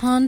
pond